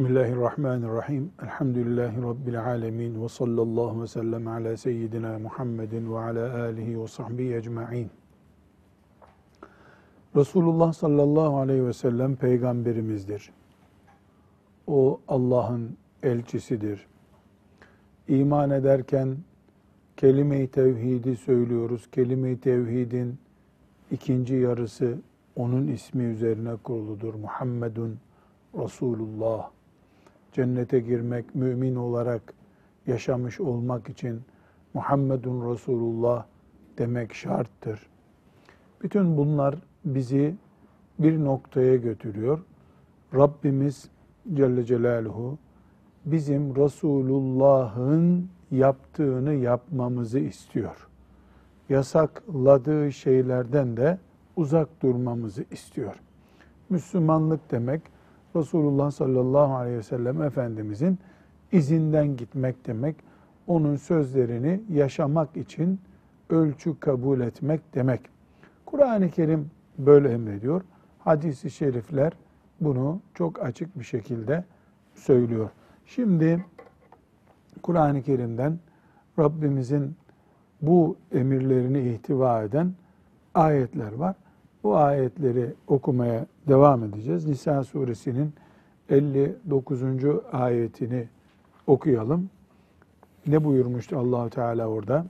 Bismillahirrahmanirrahim. Elhamdülillahi Rabbil alemin. Ve sallallahu ve sellem ala seyyidina Muhammedin ve ala alihi ve sahbihi ecma'in. Resulullah sallallahu aleyhi ve sellem peygamberimizdir. O Allah'ın elçisidir. İman ederken kelime-i tevhidi söylüyoruz. Kelime-i tevhidin ikinci yarısı onun ismi üzerine kuruludur. Muhammedun Resulullah cennete girmek, mümin olarak yaşamış olmak için Muhammedun Resulullah demek şarttır. Bütün bunlar bizi bir noktaya götürüyor. Rabbimiz Celle Celaluhu bizim Resulullah'ın yaptığını yapmamızı istiyor. Yasakladığı şeylerden de uzak durmamızı istiyor. Müslümanlık demek, Resulullah sallallahu aleyhi ve sellem Efendimizin izinden gitmek demek, onun sözlerini yaşamak için ölçü kabul etmek demek. Kur'an-ı Kerim böyle emrediyor. Hadis-i şerifler bunu çok açık bir şekilde söylüyor. Şimdi Kur'an-ı Kerim'den Rabbimizin bu emirlerini ihtiva eden ayetler var. Bu ayetleri okumaya devam edeceğiz. Nisa suresinin 59. ayetini okuyalım. Ne buyurmuştu Allahu Teala orada?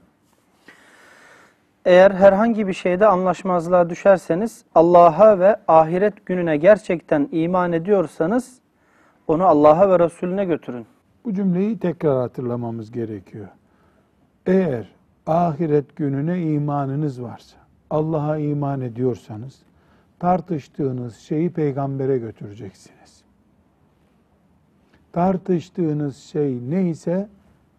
Eğer herhangi bir şeyde anlaşmazlığa düşerseniz Allah'a ve ahiret gününe gerçekten iman ediyorsanız onu Allah'a ve Resulüne götürün. Bu cümleyi tekrar hatırlamamız gerekiyor. Eğer ahiret gününe imanınız varsa, Allah'a iman ediyorsanız tartıştığınız şeyi peygambere götüreceksiniz. Tartıştığınız şey neyse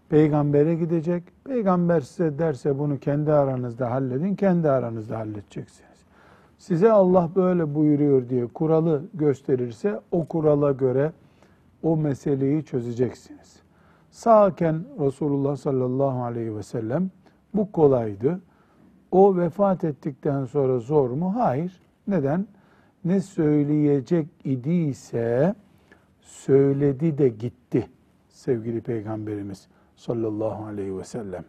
peygambere gidecek. Peygamber size derse bunu kendi aranızda halledin, kendi aranızda halledeceksiniz. Size Allah böyle buyuruyor diye kuralı gösterirse o kurala göre o meseleyi çözeceksiniz. Sağken Resulullah sallallahu aleyhi ve sellem bu kolaydı. O vefat ettikten sonra zor mu? Hayır. Neden? Ne söyleyecek idiyse söyledi de gitti sevgili Peygamberimiz sallallahu aleyhi ve sellem.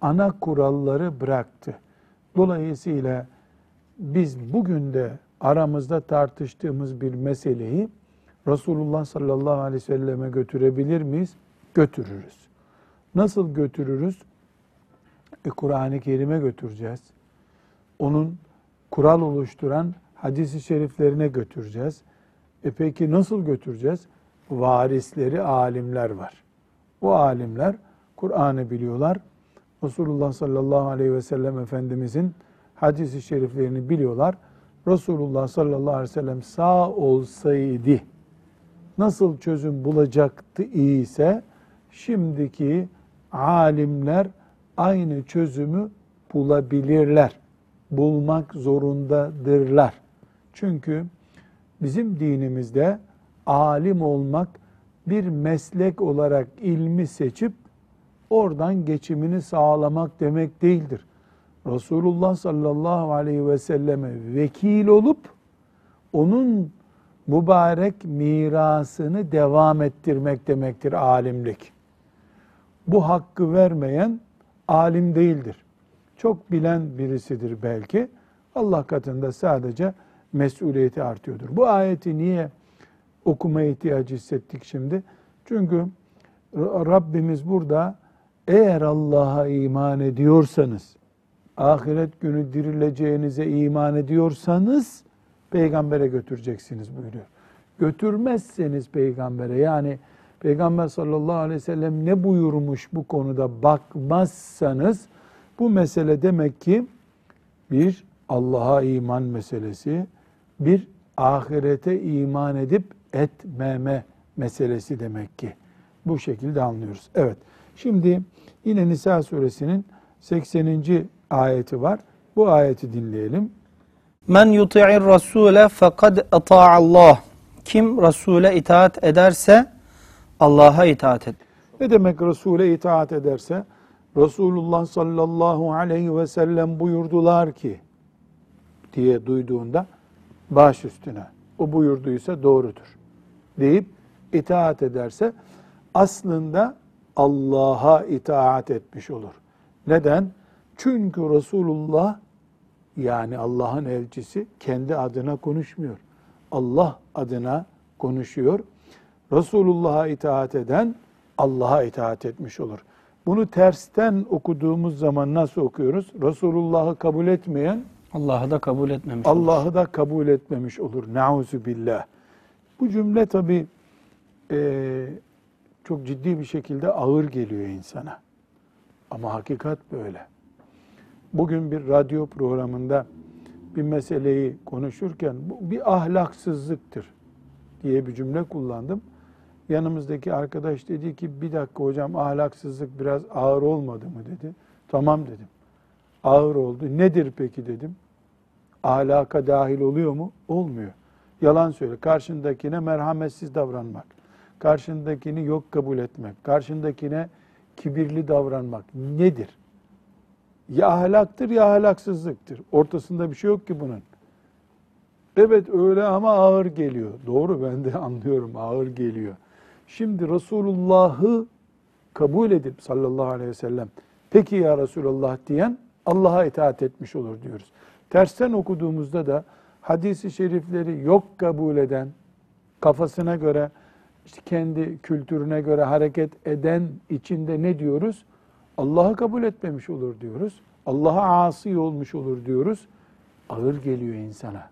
Ana kuralları bıraktı. Dolayısıyla biz bugün de aramızda tartıştığımız bir meseleyi Resulullah sallallahu aleyhi ve selleme götürebilir miyiz? Götürürüz. Nasıl götürürüz? E, Kur'an-ı Kerim'e götüreceğiz. Onun kural oluşturan hadisi şeriflerine götüreceğiz. E peki nasıl götüreceğiz? Varisleri alimler var. O alimler Kur'an'ı biliyorlar. Resulullah sallallahu aleyhi ve sellem Efendimizin hadisi şeriflerini biliyorlar. Resulullah sallallahu aleyhi ve sellem sağ olsaydı nasıl çözüm bulacaktı ise şimdiki alimler aynı çözümü bulabilirler. Bulmak zorundadırlar. Çünkü bizim dinimizde alim olmak bir meslek olarak ilmi seçip oradan geçimini sağlamak demek değildir. Resulullah sallallahu aleyhi ve selleme vekil olup onun mübarek mirasını devam ettirmek demektir alimlik. Bu hakkı vermeyen alim değildir. Çok bilen birisidir belki. Allah katında sadece mesuliyeti artıyordur. Bu ayeti niye okumaya ihtiyacı hissettik şimdi? Çünkü Rabbimiz burada eğer Allah'a iman ediyorsanız, ahiret günü dirileceğinize iman ediyorsanız peygambere götüreceksiniz buyuruyor. Götürmezseniz peygambere yani Peygamber sallallahu aleyhi ve sellem ne buyurmuş bu konuda bakmazsanız bu mesele demek ki bir Allah'a iman meselesi, bir ahirete iman edip etmeme meselesi demek ki. Bu şekilde anlıyoruz. Evet. Şimdi yine Nisa suresinin 80. ayeti var. Bu ayeti dinleyelim. Men yuti'ir rasule fekad Allah. Kim Resul'e itaat ederse Allah'a itaat et. Ne demek Resul'e itaat ederse? Resulullah sallallahu aleyhi ve sellem buyurdular ki diye duyduğunda baş üstüne o buyurduysa doğrudur deyip itaat ederse aslında Allah'a itaat etmiş olur. Neden? Çünkü Resulullah yani Allah'ın elçisi kendi adına konuşmuyor. Allah adına konuşuyor. Resulullah'a itaat eden Allah'a itaat etmiş olur. Bunu tersten okuduğumuz zaman nasıl okuyoruz? Resulullah'ı kabul etmeyen Allah'ı da kabul etmemiş. olur. Allah'ı da kabul etmemiş olur. Nauzu billah. Bu cümle tabi çok ciddi bir şekilde ağır geliyor insana. Ama hakikat böyle. Bugün bir radyo programında bir meseleyi konuşurken bu bir ahlaksızlıktır diye bir cümle kullandım. Yanımızdaki arkadaş dedi ki bir dakika hocam ahlaksızlık biraz ağır olmadı mı dedi. Tamam dedim. Ağır oldu. Nedir peki dedim. Ahlaka dahil oluyor mu? Olmuyor. Yalan söyle. Karşındakine merhametsiz davranmak. Karşındakini yok kabul etmek. Karşındakine kibirli davranmak nedir? Ya ahlaktır ya ahlaksızlıktır. Ortasında bir şey yok ki bunun. Evet öyle ama ağır geliyor. Doğru ben de anlıyorum ağır geliyor. Şimdi Resulullah'ı kabul edip sallallahu aleyhi ve sellem peki ya Resulullah diyen Allah'a itaat etmiş olur diyoruz. Tersten okuduğumuzda da hadisi şerifleri yok kabul eden, kafasına göre, işte kendi kültürüne göre hareket eden içinde ne diyoruz? Allah'ı kabul etmemiş olur diyoruz. Allah'a asi olmuş olur diyoruz. Ağır geliyor insana.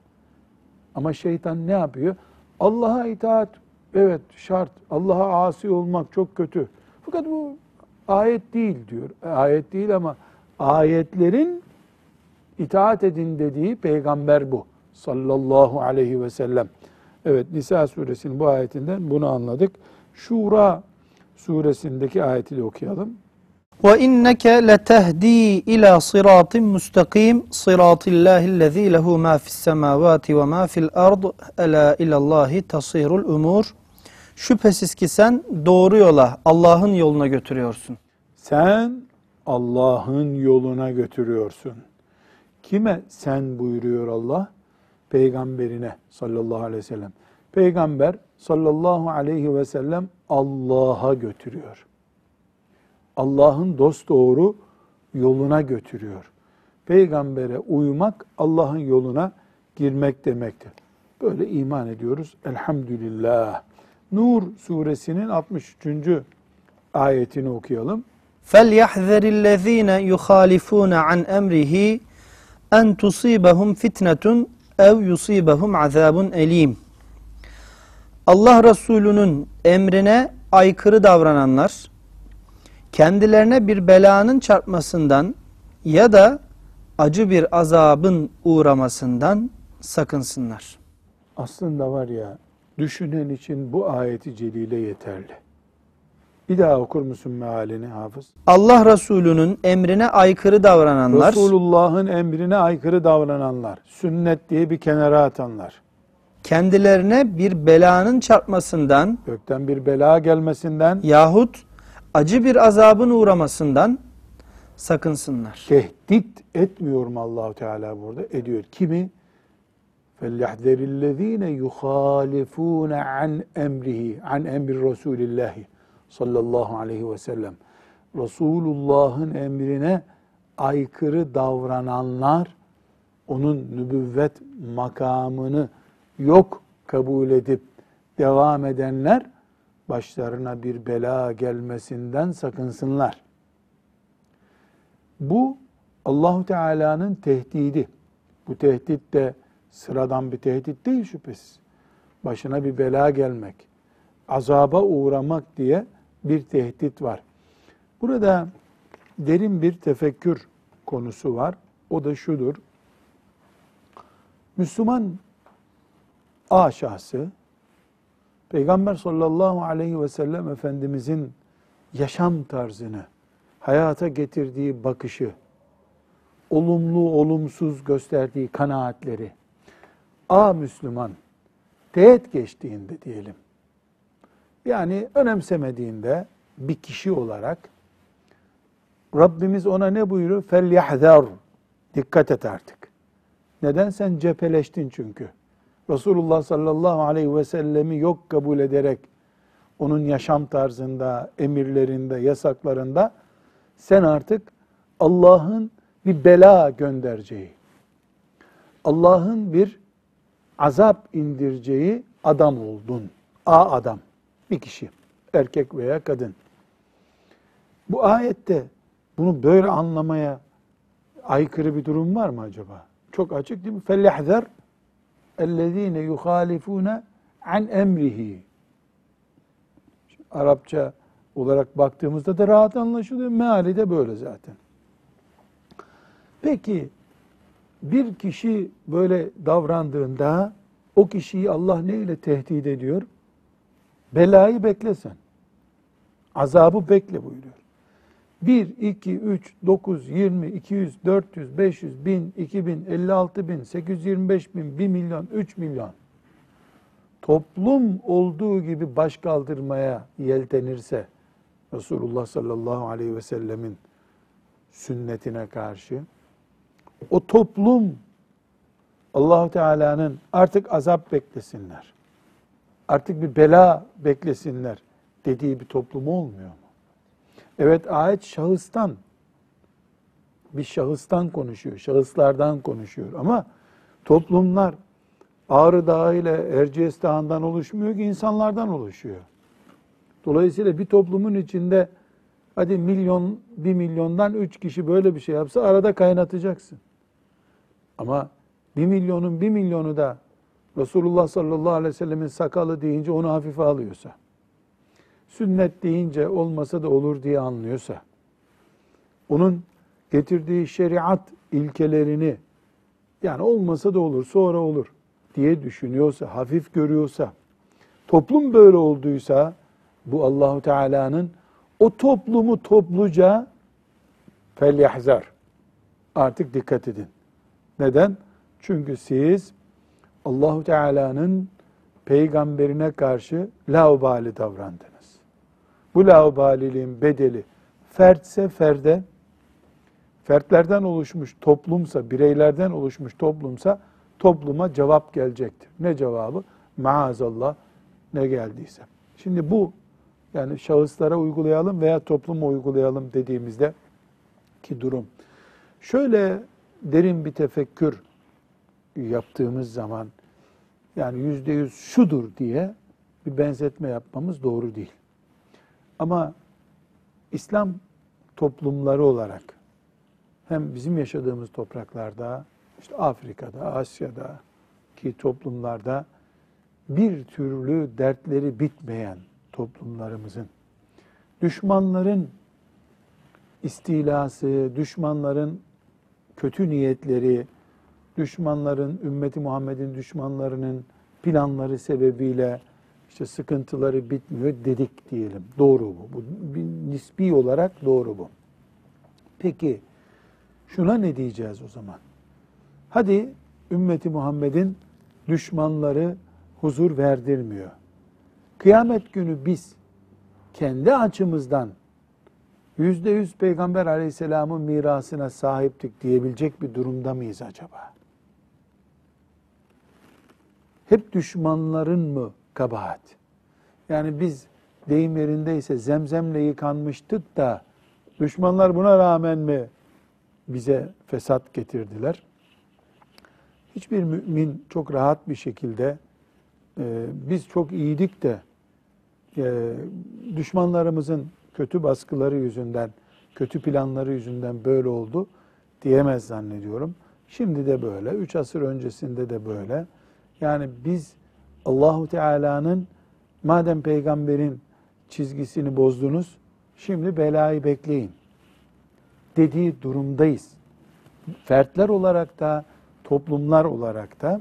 Ama şeytan ne yapıyor? Allah'a itaat evet şart. Allah'a asi olmak çok kötü. Fakat bu ayet değil diyor. Ayet değil ama ayetlerin itaat edin dediği peygamber bu. Sallallahu aleyhi ve sellem. Evet Nisa suresinin bu ayetinden bunu anladık. Şura suresindeki ayeti de okuyalım. وَاِنَّكَ لَتَهْد۪ي اِلَى صِرَاطٍ مُسْتَقِيمٍ صِرَاطِ اللّٰهِ الَّذ۪ي لَهُ مَا فِي السَّمَاوَاتِ وَمَا فِي الْأَرْضِ اَلَا اِلَى اللّٰهِ تَصِيرُ الْاُمُورِ Şüphesiz ki sen doğru yola, Allah'ın yoluna götürüyorsun. Sen Allah'ın yoluna götürüyorsun. Kime sen buyuruyor Allah? Peygamberine sallallahu aleyhi ve sellem. Peygamber sallallahu aleyhi ve sellem Allah'a götürüyor. Allah'ın dost doğru yoluna götürüyor. Peygambere uymak Allah'ın yoluna girmek demektir. Böyle iman ediyoruz. Elhamdülillah. Nur suresinin 63. ayetini okuyalım. فَلْيَحْذَرِ الَّذ۪ينَ يُخَالِفُونَ عَنْ اَمْرِهِ اَنْ تُصِيبَهُمْ فِتْنَةٌ ev yusibahum azabun elim. Allah Resulü'nün emrine aykırı davrananlar kendilerine bir belanın çarpmasından ya da acı bir azabın uğramasından sakınsınlar. Aslında var ya düşünen için bu ayeti celile yeterli. Bir daha okur musun mealini hafız? Allah Resulü'nün emrine aykırı davrananlar, Resulullah'ın emrine aykırı davrananlar, sünnet diye bir kenara atanlar, kendilerine bir belanın çarpmasından gökten bir bela gelmesinden yahut acı bir azabın uğramasından sakınsınlar. tehdit etmiyor mu Allahu Teala burada? Ediyor. Kimi? فَلْيَحْذَرِ الَّذ۪ينَ يُخَالِفُونَ عَنْ اَمْرِهِ عَنْ اَمْرِ رَسُولِ اللّٰهِ sallallahu aleyhi ve sellem. Resulullah'ın emrine aykırı davrananlar, onun nübüvvet makamını yok kabul edip devam edenler, başlarına bir bela gelmesinden sakınsınlar. Bu Allahu Teala'nın tehdidi. Bu tehdit de sıradan bir tehdit değil şüphesiz. Başına bir bela gelmek, azaba uğramak diye bir tehdit var. Burada derin bir tefekkür konusu var. O da şudur. Müslüman A şahsı Peygamber sallallahu aleyhi ve sellem Efendimizin yaşam tarzını, hayata getirdiği bakışı, olumlu olumsuz gösterdiği kanaatleri A Müslüman teğet geçtiğinde diyelim yani önemsemediğinde bir kişi olarak Rabbimiz ona ne buyuruyor? فَلْيَحْذَرْ Dikkat et artık. Neden? Sen cepheleştin çünkü. Resulullah sallallahu aleyhi ve sellemi yok kabul ederek onun yaşam tarzında, emirlerinde, yasaklarında sen artık Allah'ın bir bela göndereceği, Allah'ın bir azap indireceği adam oldun. A adam, bir kişi, erkek veya kadın. Bu ayette bunu böyle anlamaya aykırı bir durum var mı acaba? Çok açık değil mi? فَلْيَحْذَرْ اَلَّذ۪ينَ يُخَالِفُونَ an emrihi. Arapça olarak baktığımızda da rahat anlaşılıyor. Meali de böyle zaten. Peki bir kişi böyle davrandığında o kişiyi Allah ne ile tehdit ediyor? Belayı beklesen. Azabı bekle buyuruyor. 1, 2, 3, 9, 20, 200, 400, 500, 1000, 2000, 56 bin, 825 bin, 1 milyon, 3 milyon toplum olduğu gibi baş kaldırmaya yeltenirse Resulullah sallallahu aleyhi ve sellemin sünnetine karşı o toplum Allahu Teala'nın artık azap beklesinler. Artık bir bela beklesinler dediği bir toplum olmuyor mu? Evet ayet şahıstan bir şahıstan konuşuyor, şahıslardan konuşuyor ama toplumlar Ağrı Dağı ile Erciyes Dağı'ndan oluşmuyor ki insanlardan oluşuyor. Dolayısıyla bir toplumun içinde hadi milyon, bir milyondan üç kişi böyle bir şey yapsa arada kaynatacaksın. Ama bir milyonun bir milyonu da Resulullah sallallahu aleyhi ve sellemin sakalı deyince onu hafife alıyorsa, sünnet deyince olmasa da olur diye anlıyorsa, onun getirdiği şeriat ilkelerini yani olmasa da olur, sonra olur diye düşünüyorsa, hafif görüyorsa, toplum böyle olduysa bu Allahu Teala'nın o toplumu topluca felyahzar. Artık dikkat edin. Neden? Çünkü siz Allahu Teala'nın peygamberine karşı laubali davrandınız. Bu laubaliliğin bedeli fertse ferde, fertlerden oluşmuş toplumsa, bireylerden oluşmuş toplumsa topluma cevap gelecektir. Ne cevabı? Maazallah ne geldiyse. Şimdi bu yani şahıslara uygulayalım veya topluma uygulayalım dediğimizde ki durum. Şöyle derin bir tefekkür yaptığımız zaman yani yüzde yüz şudur diye bir benzetme yapmamız doğru değil. Ama İslam toplumları olarak hem bizim yaşadığımız topraklarda işte Afrika'da, Asya'da ki toplumlarda bir türlü dertleri bitmeyen toplumlarımızın düşmanların istilası, düşmanların kötü niyetleri, düşmanların, ümmeti Muhammed'in düşmanlarının planları sebebiyle işte sıkıntıları bitmiyor dedik diyelim. Doğru bu. Bu nispi olarak doğru bu. Peki şuna ne diyeceğiz o zaman? Hadi ümmeti Muhammed'in düşmanları huzur verdirmiyor. Kıyamet günü biz kendi açımızdan yüzde yüz Peygamber aleyhisselamın mirasına sahiptik diyebilecek bir durumda mıyız acaba? Hep düşmanların mı kabahat? Yani biz deyim yerindeyse zemzemle yıkanmıştık da düşmanlar buna rağmen mi bize fesat getirdiler? Hiçbir mümin çok rahat bir şekilde e, biz çok iyiydik de e, düşmanlarımızın kötü baskıları yüzünden, kötü planları yüzünden böyle oldu diyemez zannediyorum. Şimdi de böyle, üç asır öncesinde de böyle. Yani biz Allahu Teala'nın madem peygamberin çizgisini bozdunuz, şimdi belayı bekleyin dediği durumdayız. Fertler olarak da, toplumlar olarak da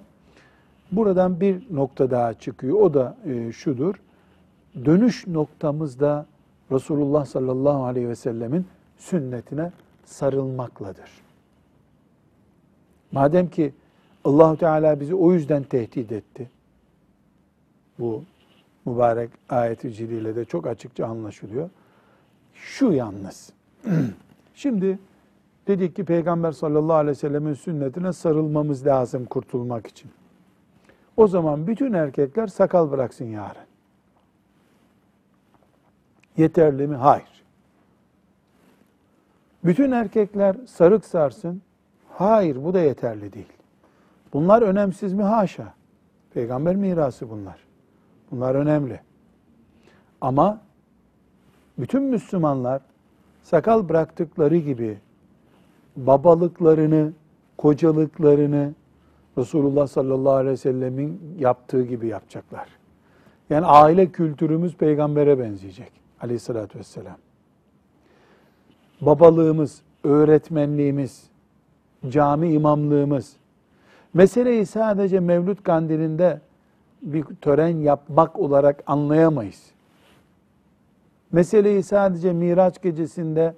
buradan bir nokta daha çıkıyor. O da e, şudur. Dönüş noktamızda Resulullah sallallahu aleyhi ve sellemin sünnetine sarılmakladır. Madem ki Allahu Teala bizi o yüzden tehdit etti. Bu mübarek ayet-i ciliyle de çok açıkça anlaşılıyor. Şu yalnız. Şimdi dedik ki Peygamber sallallahu aleyhi ve sellemin sünnetine sarılmamız lazım kurtulmak için. O zaman bütün erkekler sakal bıraksın yarın. Yeterli mi? Hayır. Bütün erkekler sarık sarsın. Hayır, bu da yeterli değil. Bunlar önemsiz mi? Haşa. Peygamber mirası bunlar. Bunlar önemli. Ama bütün Müslümanlar sakal bıraktıkları gibi babalıklarını, kocalıklarını Resulullah sallallahu aleyhi ve sellemin yaptığı gibi yapacaklar. Yani aile kültürümüz peygambere benzeyecek aleyhissalatü vesselam. Babalığımız, öğretmenliğimiz, cami imamlığımız, meseleyi sadece Mevlüt Kandili'nde bir tören yapmak olarak anlayamayız. Meseleyi sadece Miraç gecesinde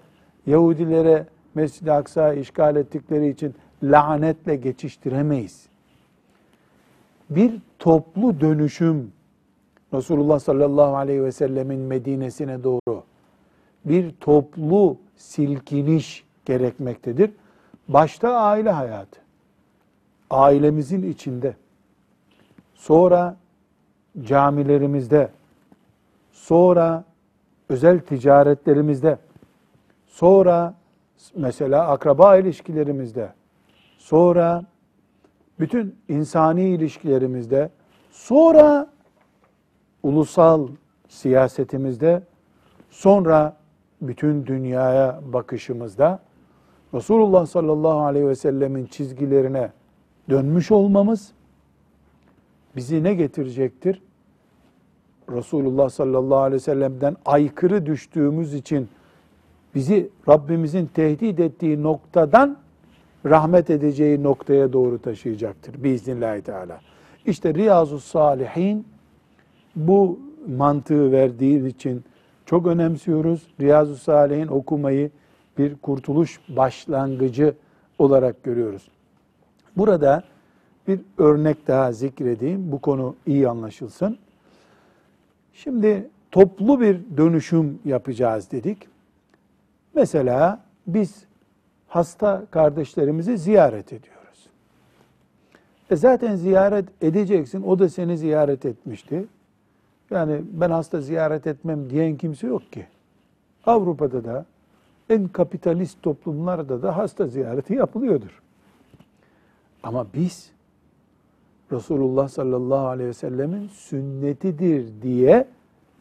Yahudilere Mescid-i Aksa'yı işgal ettikleri için lanetle geçiştiremeyiz. Bir toplu dönüşüm Resulullah sallallahu aleyhi ve sellemin Medine'sine doğru bir toplu silkiniş gerekmektedir. Başta aile hayatı. Ailemizin içinde. Sonra camilerimizde. Sonra özel ticaretlerimizde. Sonra mesela akraba ilişkilerimizde. Sonra bütün insani ilişkilerimizde. Sonra ulusal siyasetimizde. Sonra bütün dünyaya bakışımızda Resulullah sallallahu aleyhi ve sellemin çizgilerine dönmüş olmamız bizi ne getirecektir? Resulullah sallallahu aleyhi ve sellem'den aykırı düştüğümüz için bizi Rabbimizin tehdit ettiği noktadan rahmet edeceği noktaya doğru taşıyacaktır biiznillahü teala. İşte Riyazu Salihin bu mantığı verdiği için çok önemsiyoruz. Riyazu Salihin okumayı bir kurtuluş başlangıcı olarak görüyoruz. Burada bir örnek daha zikredeyim. Bu konu iyi anlaşılsın. Şimdi toplu bir dönüşüm yapacağız dedik. Mesela biz hasta kardeşlerimizi ziyaret ediyoruz. E zaten ziyaret edeceksin. O da seni ziyaret etmişti. Yani ben hasta ziyaret etmem diyen kimse yok ki. Avrupa'da da en kapitalist toplumlarda da hasta ziyareti yapılıyordur. Ama biz Resulullah sallallahu aleyhi ve sellemin sünnetidir diye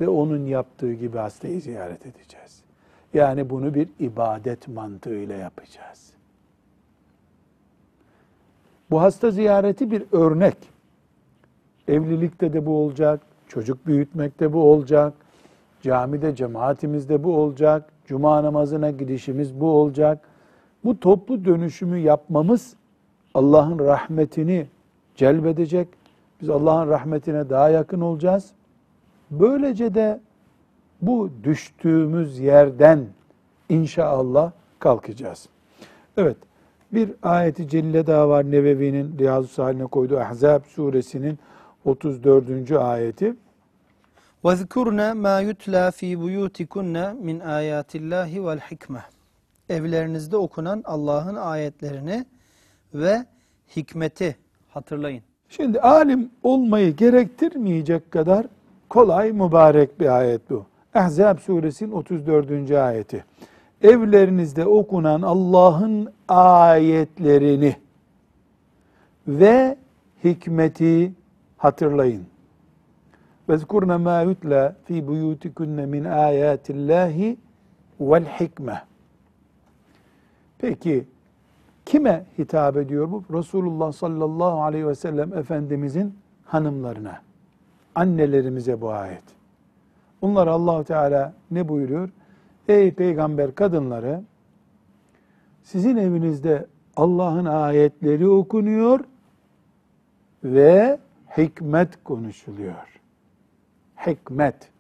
ve onun yaptığı gibi hastayı ziyaret edeceğiz. Yani bunu bir ibadet mantığıyla yapacağız. Bu hasta ziyareti bir örnek. Evlilikte de bu olacak, çocuk büyütmekte bu olacak, camide, cemaatimizde bu olacak, cuma namazına gidişimiz bu olacak. Bu toplu dönüşümü yapmamız Allah'ın rahmetini celbedecek. Biz Allah'ın rahmetine daha yakın olacağız. Böylece de bu düştüğümüz yerden inşallah kalkacağız. Evet, bir ayeti celle daha var Nevevi'nin Riyazu Salih'ine koyduğu Ahzab suresinin 34. ayeti. وَذْكُرْنَ مَا يُتْلَى ف۪ي بُيُوتِكُنَّ مِنْ آيَاتِ اللّٰهِ وَالْحِكْمَةِ Evlerinizde okunan Allah'ın ayetlerini ve hikmeti hatırlayın. Şimdi alim olmayı gerektirmeyecek kadar kolay mübarek bir ayet bu. Ahzab suresinin 34. ayeti. Evlerinizde okunan Allah'ın ayetlerini ve hikmeti hatırlayın. Vezkurna ma yutla fi buyutikunne min ayatillahi vel hikme. Peki kime hitap ediyor bu? Resulullah sallallahu aleyhi ve sellem Efendimizin hanımlarına, annelerimize bu ayet. Bunlar allah Teala ne buyuruyor? Ey peygamber kadınları, sizin evinizde Allah'ın ayetleri okunuyor ve hikmet konuşuluyor. Hikmet.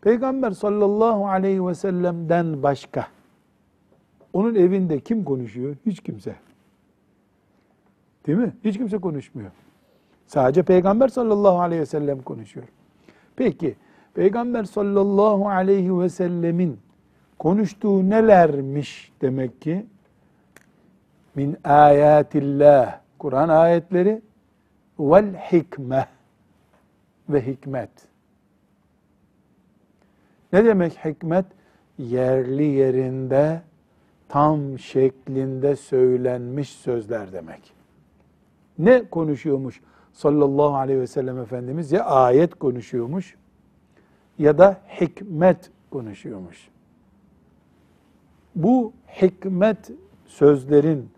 Peygamber sallallahu aleyhi ve sellem'den başka onun evinde kim konuşuyor? Hiç kimse. Değil mi? Hiç kimse konuşmuyor. Sadece Peygamber sallallahu aleyhi ve sellem konuşuyor. Peki Peygamber sallallahu aleyhi ve sellemin konuştuğu nelermiş demek ki? Min ayatillah. Kur'an ayetleri vel hikme ve hikmet. Ne demek hikmet? Yerli yerinde tam şeklinde söylenmiş sözler demek. Ne konuşuyormuş sallallahu aleyhi ve sellem Efendimiz? Ya ayet konuşuyormuş ya da hikmet konuşuyormuş. Bu hikmet sözlerin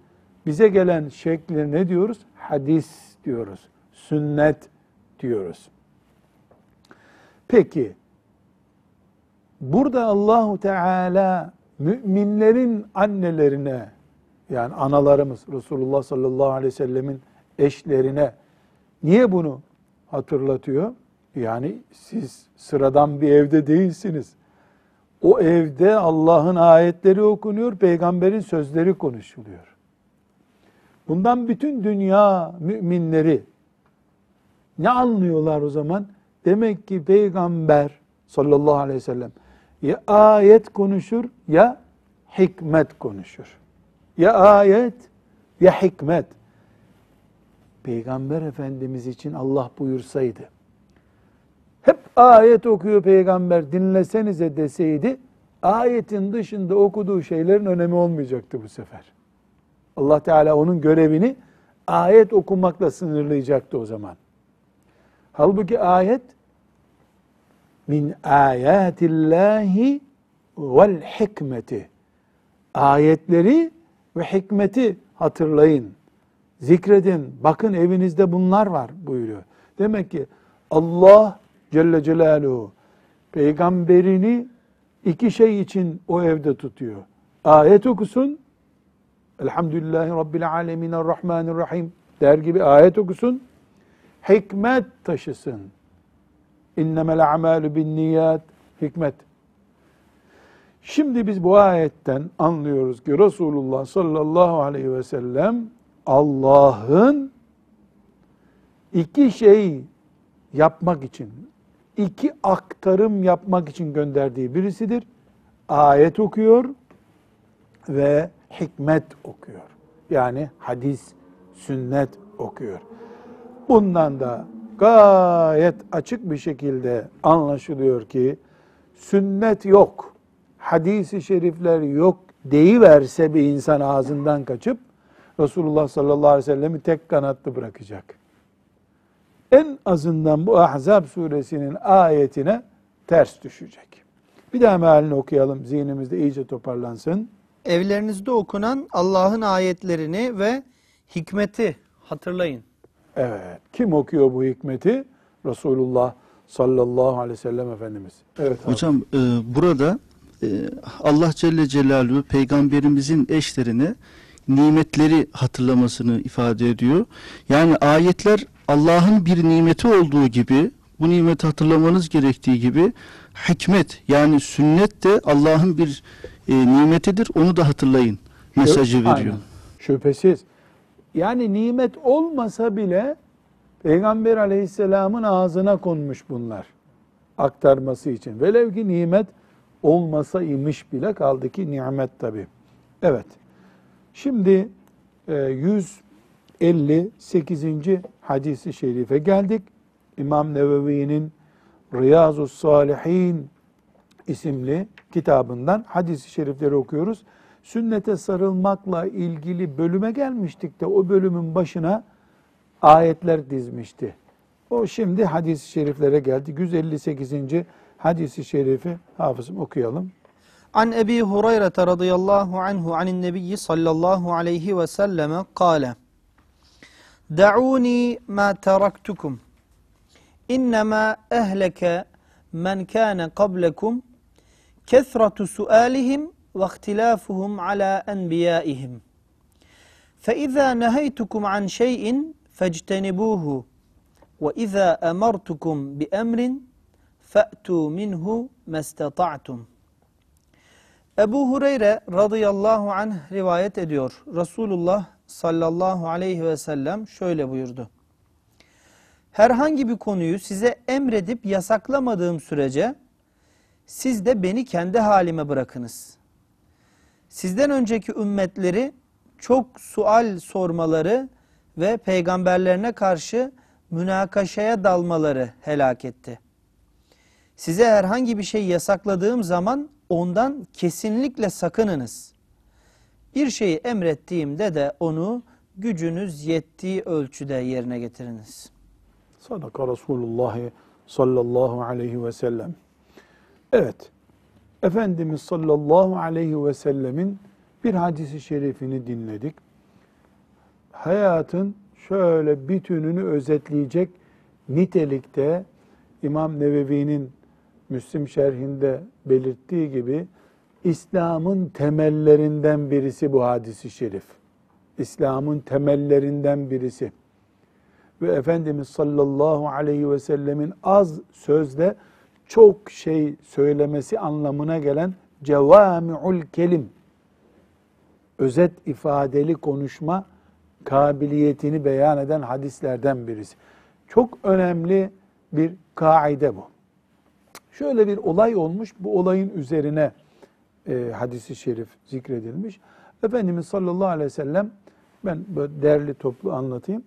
bize gelen şekli ne diyoruz? Hadis diyoruz. Sünnet diyoruz. Peki burada Allahu Teala müminlerin annelerine yani analarımız Resulullah sallallahu aleyhi ve sellemin eşlerine niye bunu hatırlatıyor? Yani siz sıradan bir evde değilsiniz. O evde Allah'ın ayetleri okunuyor, peygamberin sözleri konuşuluyor. Bundan bütün dünya müminleri ne anlıyorlar o zaman? Demek ki peygamber sallallahu aleyhi ve sellem ya ayet konuşur ya hikmet konuşur. Ya ayet ya hikmet. Peygamber Efendimiz için Allah buyursaydı, hep ayet okuyor peygamber dinlesenize deseydi, ayetin dışında okuduğu şeylerin önemi olmayacaktı bu sefer. Allah Teala onun görevini ayet okumakla sınırlayacaktı o zaman. Halbuki ayet min ayatillahi vel hikmeti. Ayetleri ve hikmeti hatırlayın. Zikredin. Bakın evinizde bunlar var buyuruyor. Demek ki Allah Celle Celaluhu peygamberini iki şey için o evde tutuyor. Ayet okusun. Elhamdülillahi Rabbil Alemin Rahmanirrahim der gibi ayet okusun. Hikmet taşısın. İnnemel a'malu bin niyat hikmet. Şimdi biz bu ayetten anlıyoruz ki Resulullah sallallahu aleyhi ve sellem Allah'ın iki şey yapmak için, iki aktarım yapmak için gönderdiği birisidir. Ayet okuyor ve hikmet okuyor. Yani hadis, sünnet okuyor. Bundan da gayet açık bir şekilde anlaşılıyor ki sünnet yok, hadisi şerifler yok deyiverse bir insan ağzından kaçıp Resulullah sallallahu aleyhi ve sellem'i tek kanatlı bırakacak. En azından bu Ahzab suresinin ayetine ters düşecek. Bir daha mealini okuyalım zihnimizde iyice toparlansın. Evlerinizde okunan Allah'ın ayetlerini ve hikmeti hatırlayın. Evet. Kim okuyor bu hikmeti? Resulullah sallallahu aleyhi ve sellem Efendimiz. Evet. abi. Hocam e, burada e, Allah Celle Celaluhu peygamberimizin eşlerine nimetleri hatırlamasını ifade ediyor. Yani ayetler Allah'ın bir nimeti olduğu gibi bu nimeti hatırlamanız gerektiği gibi hikmet yani sünnet de Allah'ın bir e, nimetidir onu da hatırlayın mesajı veriyor. Aynen. Şüphesiz. Yani nimet olmasa bile Peygamber aleyhisselamın ağzına konmuş bunlar. Aktarması için. Velev ki nimet olmasa imiş bile kaldı ki nimet tabi. Evet. Şimdi e, 158. hadisi şerife geldik. İmam Nevevi'nin Riyazu Salihin isimli kitabından hadisi şerifleri okuyoruz. Sünnete sarılmakla ilgili bölüme gelmiştik de o bölümün başına ayetler dizmişti. O şimdi hadis-i şeriflere geldi. 158. hadisi şerifi hafızım okuyalım. An Ebi Hureyre radıyallahu anhu anin nebiyyi sallallahu aleyhi ve selleme kâle Da'uni ma teraktukum innema ehleke men kâne qablekum kethratu sualihim ve ihtilafuhum ala enbiyaihim فإذا نهيتكم عن شيء فاجتنبوه وإذا أمرتكم بأمر فأتوا منه ما استطعتم Ebu Hureyre radıyallahu anh rivayet ediyor. Resulullah sallallahu aleyhi ve sellem şöyle buyurdu. Herhangi bir konuyu size emredip yasaklamadığım sürece siz de beni kendi halime bırakınız. Sizden önceki ümmetleri çok sual sormaları ve peygamberlerine karşı münakaşaya dalmaları helak etti. Size herhangi bir şey yasakladığım zaman ondan kesinlikle sakınınız. Bir şeyi emrettiğimde de onu gücünüz yettiği ölçüde yerine getiriniz. Sadaka Resulullah sallallahu aleyhi ve sellem. Evet, Efendimiz sallallahu aleyhi ve sellemin bir hadisi şerifini dinledik. Hayatın şöyle bütününü özetleyecek nitelikte İmam Nevevi'nin Müslim şerhinde belirttiği gibi İslam'ın temellerinden birisi bu hadisi şerif. İslam'ın temellerinden birisi. Ve Efendimiz sallallahu aleyhi ve sellemin az sözde çok şey söylemesi anlamına gelen cevami'ul kelim, özet ifadeli konuşma kabiliyetini beyan eden hadislerden birisi. Çok önemli bir kaide bu. Şöyle bir olay olmuş, bu olayın üzerine e, hadisi şerif zikredilmiş. Efendimiz sallallahu aleyhi ve sellem, ben böyle derli toplu anlatayım.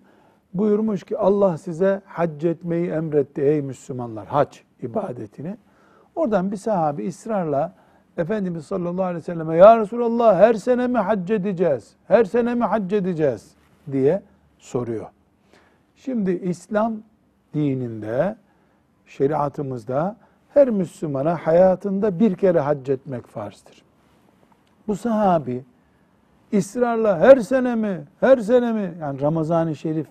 Buyurmuş ki Allah size hac etmeyi emretti ey Müslümanlar, hac ibadetini. Oradan bir sahabi ısrarla Efendimiz sallallahu aleyhi ve selleme Ya Resulallah her sene mi hac edeceğiz? Her sene mi hac edeceğiz? diye soruyor. Şimdi İslam dininde, şeriatımızda her Müslümana hayatında bir kere hac etmek farzdır. Bu sahabi ısrarla her sene mi, her sene mi, yani Ramazan-ı Şerif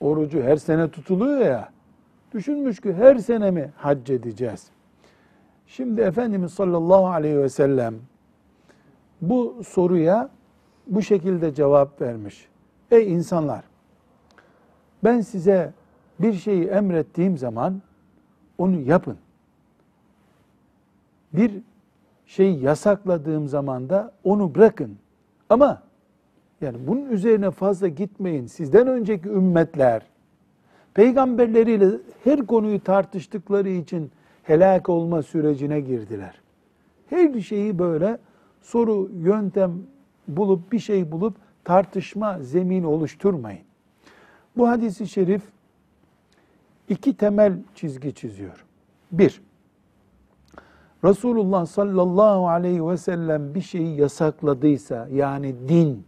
orucu her sene tutuluyor ya, düşünmüş ki her sene mi hac edeceğiz? Şimdi Efendimiz sallallahu aleyhi ve sellem bu soruya bu şekilde cevap vermiş. Ey insanlar! Ben size bir şeyi emrettiğim zaman onu yapın. Bir şey yasakladığım zaman da onu bırakın. Ama yani bunun üzerine fazla gitmeyin. Sizden önceki ümmetler peygamberleriyle her konuyu tartıştıkları için helak olma sürecine girdiler. Her şeyi böyle soru, yöntem bulup bir şey bulup tartışma zemini oluşturmayın. Bu hadisi şerif iki temel çizgi çiziyor. Bir, Resulullah sallallahu aleyhi ve sellem bir şeyi yasakladıysa yani din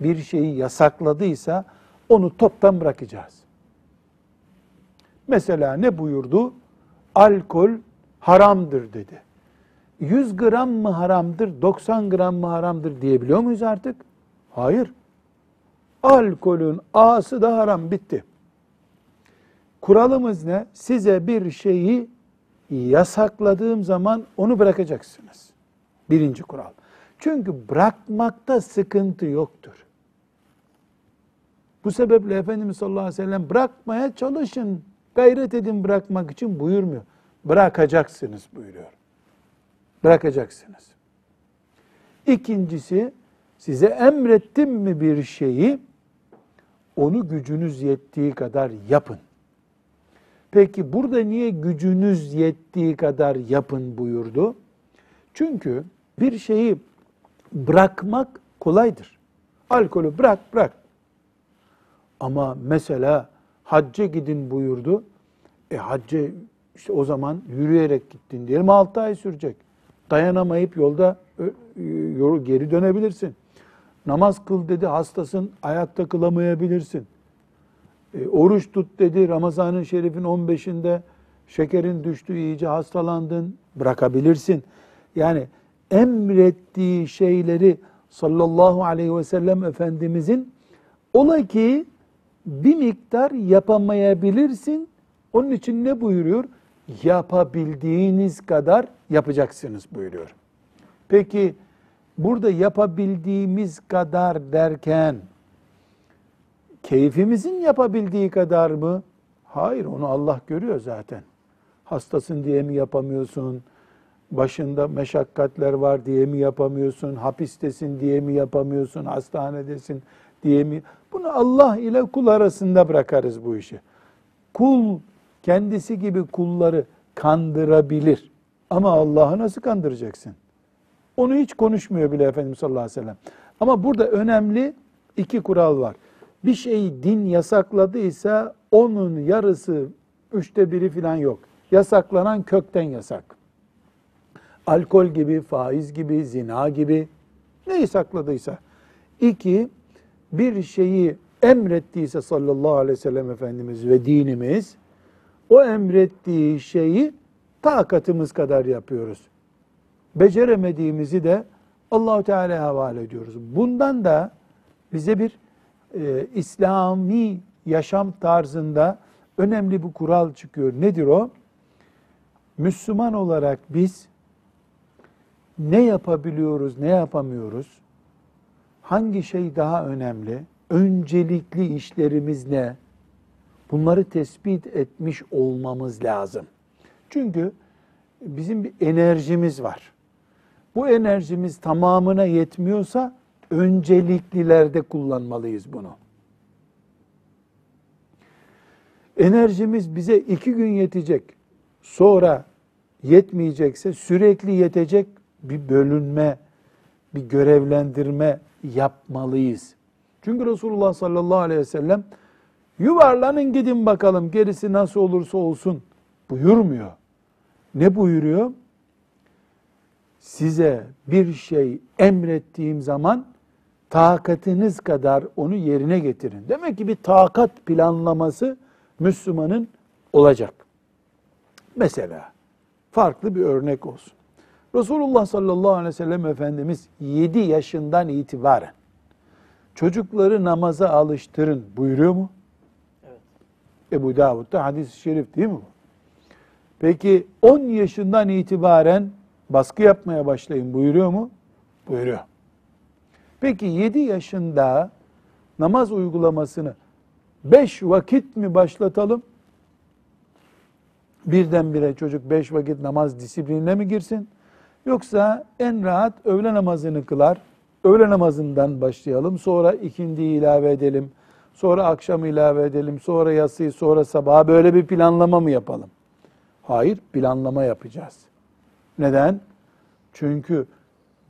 bir şeyi yasakladıysa onu toptan bırakacağız. Mesela ne buyurdu? Alkol haramdır dedi. 100 gram mı haramdır, 90 gram mı haramdır diyebiliyor muyuz artık? Hayır. Alkolün A'sı da haram bitti. Kuralımız ne? Size bir şeyi yasakladığım zaman onu bırakacaksınız. Birinci kural. Çünkü bırakmakta sıkıntı yoktur. Bu sebeple Efendimiz sallallahu aleyhi ve sellem bırakmaya çalışın, gayret edin bırakmak için buyurmuyor. Bırakacaksınız buyuruyor. Bırakacaksınız. İkincisi, size emrettim mi bir şeyi, onu gücünüz yettiği kadar yapın. Peki burada niye gücünüz yettiği kadar yapın buyurdu? Çünkü bir şeyi bırakmak kolaydır. Alkolü bırak bırak. Ama mesela hacca gidin buyurdu. E hacca işte o zaman yürüyerek gittin diyelim 6 ay sürecek. Dayanamayıp yolda geri dönebilirsin. Namaz kıl dedi hastasın ayakta kılamayabilirsin. E, oruç tut dedi Ramazan'ın şerifin 15'inde şekerin düştü iyice hastalandın bırakabilirsin. Yani emrettiği şeyleri sallallahu aleyhi ve sellem Efendimizin ola ki bir miktar yapamayabilirsin. Onun için ne buyuruyor? Yapabildiğiniz kadar yapacaksınız buyuruyor. Peki burada yapabildiğimiz kadar derken keyfimizin yapabildiği kadar mı? Hayır onu Allah görüyor zaten. Hastasın diye mi yapamıyorsun? Başında meşakkatler var diye mi yapamıyorsun? Hapistesin diye mi yapamıyorsun? Hastanedesin diye mi? Bunu Allah ile kul arasında bırakarız bu işi. Kul kendisi gibi kulları kandırabilir. Ama Allah'ı nasıl kandıracaksın? Onu hiç konuşmuyor bile Efendimiz sallallahu aleyhi ve sellem. Ama burada önemli iki kural var. Bir şeyi din yasakladıysa onun yarısı, üçte biri falan yok. yasaklanan kökten yasak. Alkol gibi, faiz gibi, zina gibi ne yasakladıysa. İki, bir şeyi emrettiyse sallallahu aleyhi ve sellem Efendimiz ve dinimiz, o emrettiği şeyi takatımız kadar yapıyoruz. Beceremediğimizi de Allahu Teala'ya havale ediyoruz. Bundan da bize bir e, İslami yaşam tarzında önemli bir kural çıkıyor. Nedir o? Müslüman olarak biz ne yapabiliyoruz, ne yapamıyoruz? Hangi şey daha önemli? Öncelikli işlerimiz ne? Bunları tespit etmiş olmamız lazım. Çünkü bizim bir enerjimiz var. Bu enerjimiz tamamına yetmiyorsa önceliklilerde kullanmalıyız bunu. Enerjimiz bize iki gün yetecek, sonra yetmeyecekse sürekli yetecek bir bölünme, bir görevlendirme yapmalıyız. Çünkü Resulullah sallallahu aleyhi ve sellem yuvarlanın gidin bakalım gerisi nasıl olursa olsun buyurmuyor. Ne buyuruyor? Size bir şey emrettiğim zaman takatınız kadar onu yerine getirin. Demek ki bir takat planlaması Müslümanın olacak. Mesela farklı bir örnek olsun. Resulullah sallallahu aleyhi ve sellem Efendimiz 7 yaşından itibaren çocukları namaza alıştırın buyuruyor mu? Evet. Ebu Davud'da hadis-i şerif değil mi bu? Peki 10 yaşından itibaren baskı yapmaya başlayın buyuruyor mu? Buyuruyor. Peki 7 yaşında namaz uygulamasını 5 vakit mi başlatalım? Birdenbire çocuk 5 vakit namaz disiplinine mi girsin? Yoksa en rahat öğle namazını kılar. Öğle namazından başlayalım. Sonra ikindiyi ilave edelim. Sonra akşam ilave edelim. Sonra yatsıyı, sonra sabaha böyle bir planlama mı yapalım? Hayır, planlama yapacağız. Neden? Çünkü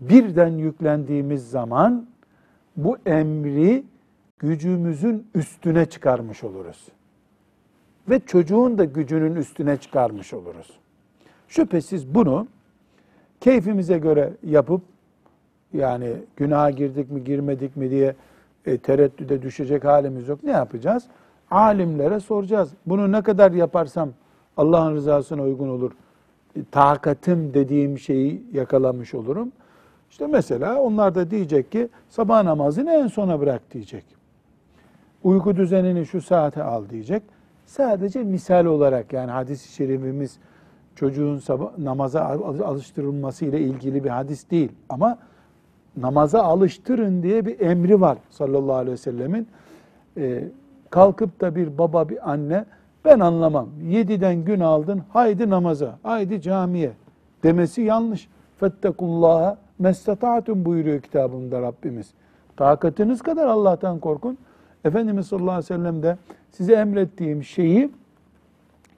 birden yüklendiğimiz zaman bu emri gücümüzün üstüne çıkarmış oluruz. Ve çocuğun da gücünün üstüne çıkarmış oluruz. Şüphesiz bunu keyfimize göre yapıp yani günaha girdik mi girmedik mi diye e, tereddüde düşecek halimiz yok. Ne yapacağız? Alimlere soracağız. Bunu ne kadar yaparsam Allah'ın rızasına uygun olur. E, takatım dediğim şeyi yakalamış olurum. İşte mesela onlar da diyecek ki sabah namazını en sona bırak diyecek. Uyku düzenini şu saate al diyecek. Sadece misal olarak yani hadis-i şerifimiz çocuğun sabah, namaza alıştırılması ile ilgili bir hadis değil. Ama namaza alıştırın diye bir emri var sallallahu aleyhi ve sellemin. Ee, kalkıp da bir baba bir anne ben anlamam. Yediden gün aldın haydi namaza, haydi camiye demesi yanlış. Fettekullaha mestata'tum buyuruyor kitabında Rabbimiz. Takatınız kadar Allah'tan korkun. Efendimiz sallallahu aleyhi ve sellem de size emrettiğim şeyi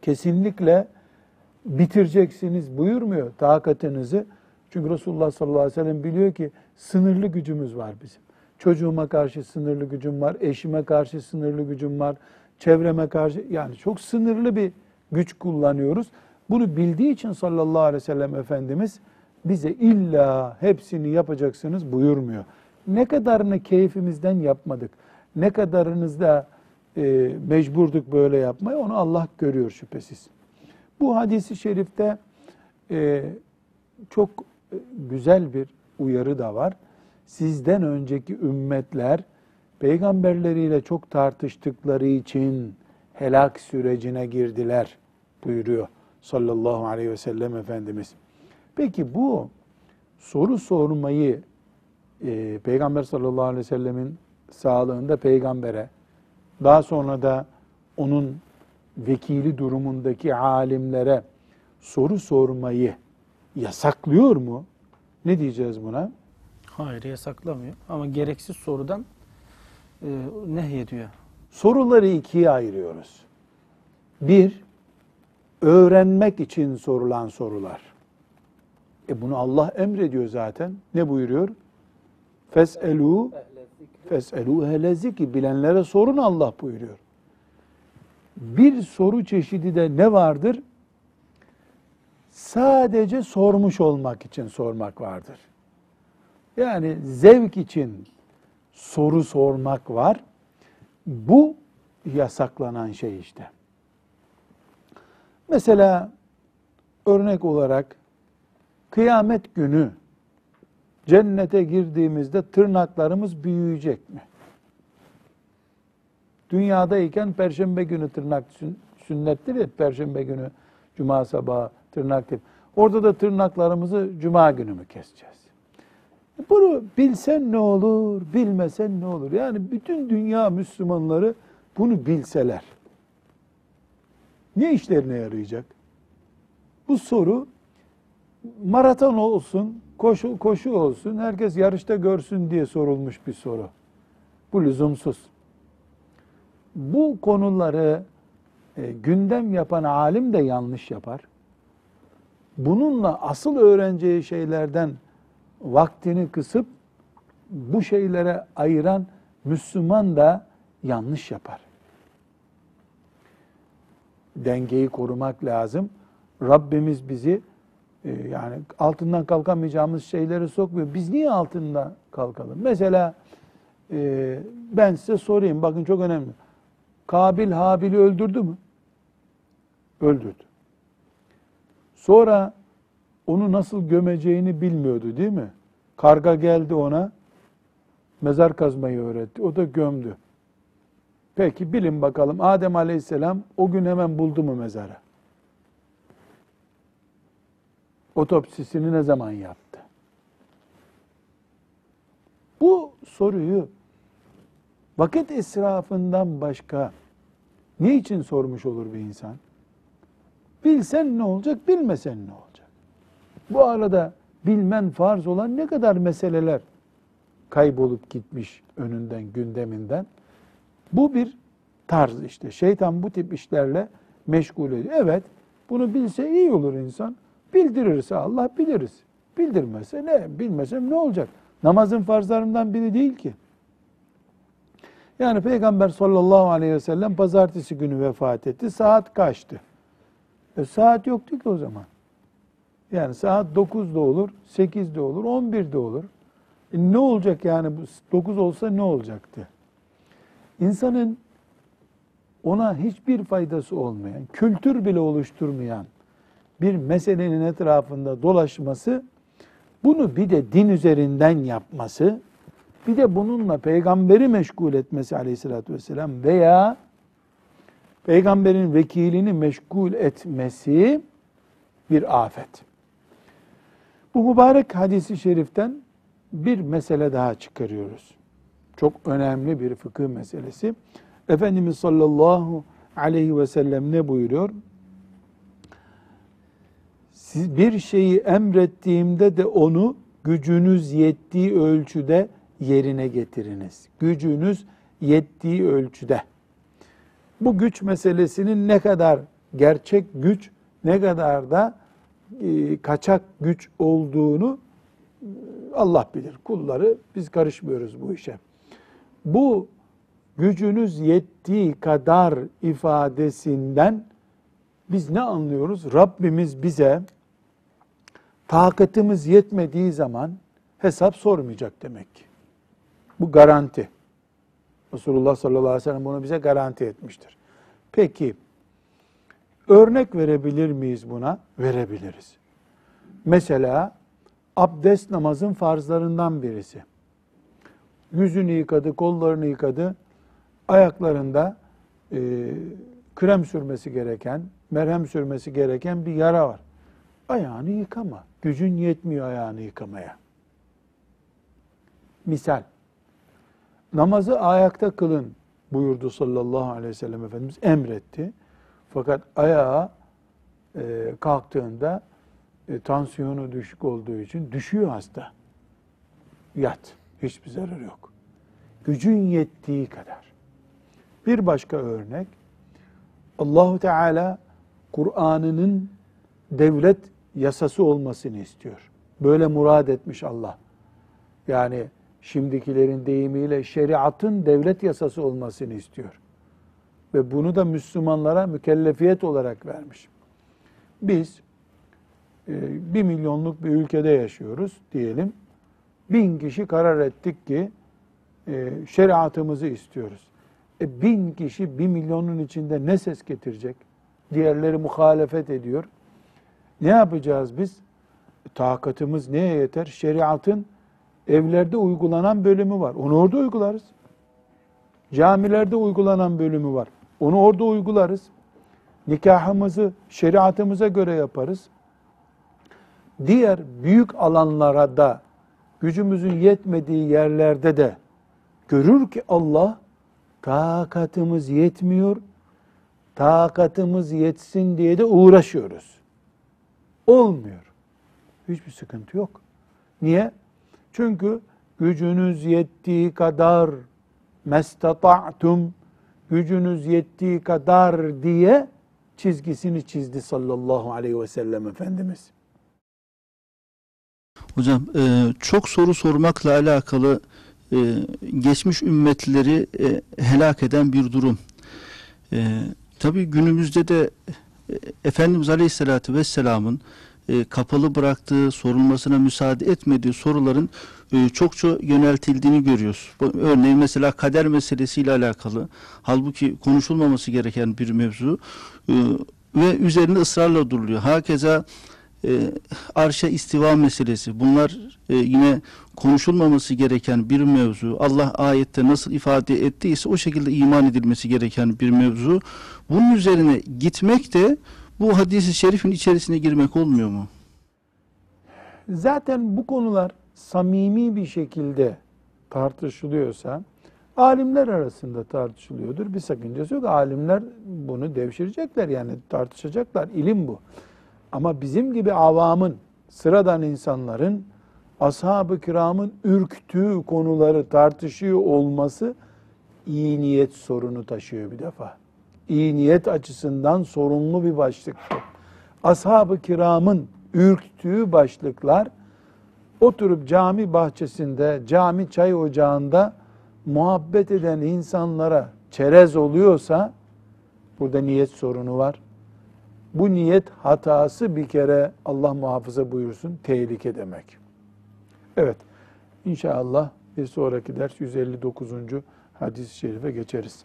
kesinlikle bitireceksiniz buyurmuyor takatınızı. Çünkü Resulullah sallallahu aleyhi ve sellem biliyor ki sınırlı gücümüz var bizim. Çocuğuma karşı sınırlı gücüm var, eşime karşı sınırlı gücüm var, çevreme karşı yani çok sınırlı bir güç kullanıyoruz. Bunu bildiği için sallallahu aleyhi ve sellem Efendimiz bize illa hepsini yapacaksınız buyurmuyor. Ne kadarını keyfimizden yapmadık, ne kadarınızda e, mecburduk böyle yapmaya onu Allah görüyor şüphesiz. Bu hadisi şerifte e, çok e, güzel bir uyarı da var. Sizden önceki ümmetler peygamberleriyle çok tartıştıkları için helak sürecine girdiler buyuruyor sallallahu aleyhi ve sellem Efendimiz. Peki bu soru sormayı e, Peygamber sallallahu aleyhi ve sellemin sağlığında peygambere daha sonra da onun vekili durumundaki alimlere soru sormayı yasaklıyor mu? Ne diyeceğiz buna? Hayır yasaklamıyor ama gereksiz sorudan e, nehyediyor. Soruları ikiye ayırıyoruz. Bir, öğrenmek için sorulan sorular. E bunu Allah emrediyor zaten. Ne buyuruyor? Fes'elu Fes'elu ehle zikri. Bilenlere sorun Allah buyuruyor. Bir soru çeşidi de ne vardır? sadece sormuş olmak için sormak vardır. Yani zevk için soru sormak var. Bu yasaklanan şey işte. Mesela örnek olarak kıyamet günü cennete girdiğimizde tırnaklarımız büyüyecek mi? Dünyadayken perşembe günü tırnak sün- sünnettir ya perşembe günü cuma sabahı tırnak tip. Orada da tırnaklarımızı cuma günü mü keseceğiz? Bunu bilsen ne olur, bilmesen ne olur? Yani bütün dünya Müslümanları bunu bilseler ne işlerine yarayacak? Bu soru maraton olsun, koşu, koşu olsun, herkes yarışta görsün diye sorulmuş bir soru. Bu lüzumsuz. Bu konuları e, gündem yapan alim de yanlış yapar. Bununla asıl öğreneceği şeylerden vaktini kısıp bu şeylere ayıran Müslüman da yanlış yapar. Dengeyi korumak lazım. Rabbimiz bizi e, yani altından kalkamayacağımız şeyleri sokmuyor. Biz niye altından kalkalım? Mesela e, ben size sorayım, bakın çok önemli. Kabil Habil'i öldürdü mü? Öldürdü. Sonra onu nasıl gömeceğini bilmiyordu değil mi? Karga geldi ona, mezar kazmayı öğretti. O da gömdü. Peki bilin bakalım Adem Aleyhisselam o gün hemen buldu mu mezarı? Otopsisini ne zaman yaptı? Bu soruyu vakit israfından başka ne için sormuş olur bir insan? Bilsen ne olacak, bilmesen ne olacak? Bu arada bilmen farz olan ne kadar meseleler kaybolup gitmiş önünden, gündeminden. Bu bir tarz işte. Şeytan bu tip işlerle meşgul ediyor. Evet, bunu bilse iyi olur insan. Bildirirse Allah biliriz. Bildirmese ne? Bilmesem ne olacak? Namazın farzlarından biri değil ki. Yani Peygamber sallallahu aleyhi ve sellem pazartesi günü vefat etti. Saat kaçtı? E, saat yoktu ki o zaman. Yani saat 9'da olur, 8'de olur, 11'de olur. E, ne olacak yani? 9 olsa ne olacaktı? İnsanın ona hiçbir faydası olmayan, kültür bile oluşturmayan bir meselenin etrafında dolaşması, bunu bir de din üzerinden yapması, bir de bununla peygamberi meşgul etmesi aleyhissalatü vesselam veya peygamberin vekilini meşgul etmesi bir afet. Bu mübarek hadisi şeriften bir mesele daha çıkarıyoruz. Çok önemli bir fıkıh meselesi. Efendimiz sallallahu aleyhi ve sellem ne buyuruyor? Siz bir şeyi emrettiğimde de onu gücünüz yettiği ölçüde yerine getiriniz. Gücünüz yettiği ölçüde. Bu güç meselesinin ne kadar gerçek güç, ne kadar da e, kaçak güç olduğunu e, Allah bilir. Kulları biz karışmıyoruz bu işe. Bu gücünüz yettiği kadar ifadesinden biz ne anlıyoruz? Rabbimiz bize takatimiz yetmediği zaman hesap sormayacak demek ki. Bu garanti. Resulullah sallallahu aleyhi ve sellem bunu bize garanti etmiştir. Peki örnek verebilir miyiz buna? Verebiliriz. Mesela abdest namazın farzlarından birisi. Yüzünü yıkadı, kollarını yıkadı, ayaklarında e, krem sürmesi gereken, merhem sürmesi gereken bir yara var. Ayağını yıkama. Gücün yetmiyor ayağını yıkamaya. Misal. Namazı ayakta kılın buyurdu sallallahu aleyhi ve sellem Efendimiz emretti. Fakat ayağa e, kalktığında e, tansiyonu düşük olduğu için düşüyor hasta. Yat. Hiçbir zararı yok. Gücün yettiği kadar. Bir başka örnek Allahu Teala Kur'an'ının devlet yasası olmasını istiyor. Böyle murad etmiş Allah. Yani şimdikilerin deyimiyle şeriatın devlet yasası olmasını istiyor. Ve bunu da Müslümanlara mükellefiyet olarak vermiş. Biz e, bir milyonluk bir ülkede yaşıyoruz diyelim. Bin kişi karar ettik ki e, şeriatımızı istiyoruz. E, bin kişi bir milyonun içinde ne ses getirecek? Diğerleri muhalefet ediyor. Ne yapacağız biz? Takatımız neye yeter? Şeriatın evlerde uygulanan bölümü var. Onu orada uygularız. Camilerde uygulanan bölümü var. Onu orada uygularız. Nikahımızı şeriatımıza göre yaparız. Diğer büyük alanlara da gücümüzün yetmediği yerlerde de görür ki Allah takatımız yetmiyor. Takatımız yetsin diye de uğraşıyoruz. Olmuyor. Hiçbir sıkıntı yok. Niye? Çünkü gücünüz yettiği kadar mestata'tum gücünüz yettiği kadar diye çizgisini çizdi sallallahu aleyhi ve sellem Efendimiz. Hocam e, çok soru sormakla alakalı e, geçmiş ümmetleri e, helak eden bir durum. E, Tabi günümüzde de Efendimiz Aleyhisselatü Vesselam'ın e, kapalı bıraktığı, sorulmasına müsaade etmediği soruların e, çokça yöneltildiğini görüyoruz. Örneğin mesela kader meselesiyle alakalı, halbuki konuşulmaması gereken bir mevzu e, ve üzerinde ısrarla duruluyor. Hakeza e, arşa istiva meselesi bunlar e, yine konuşulmaması gereken bir mevzu. Allah ayette nasıl ifade ettiyse o şekilde iman edilmesi gereken bir mevzu. Bunun üzerine gitmek de bu hadisi şerifin içerisine girmek olmuyor mu? Zaten bu konular samimi bir şekilde tartışılıyorsa alimler arasında tartışılıyordur. Bir sakıncası yok. Alimler bunu devşirecekler yani tartışacaklar. İlim bu. Ama bizim gibi avamın, sıradan insanların ashab-ı kiramın ürktüğü konuları tartışıyor olması iyi niyet sorunu taşıyor bir defa. İyi niyet açısından sorunlu bir başlık bu. Ashab-ı kiramın ürktüğü başlıklar oturup cami bahçesinde, cami çay ocağında muhabbet eden insanlara çerez oluyorsa burada niyet sorunu var. Bu niyet hatası bir kere Allah muhafaza buyursun tehlike demek. Evet inşallah bir sonraki ders 159. hadis-i şerife geçeriz.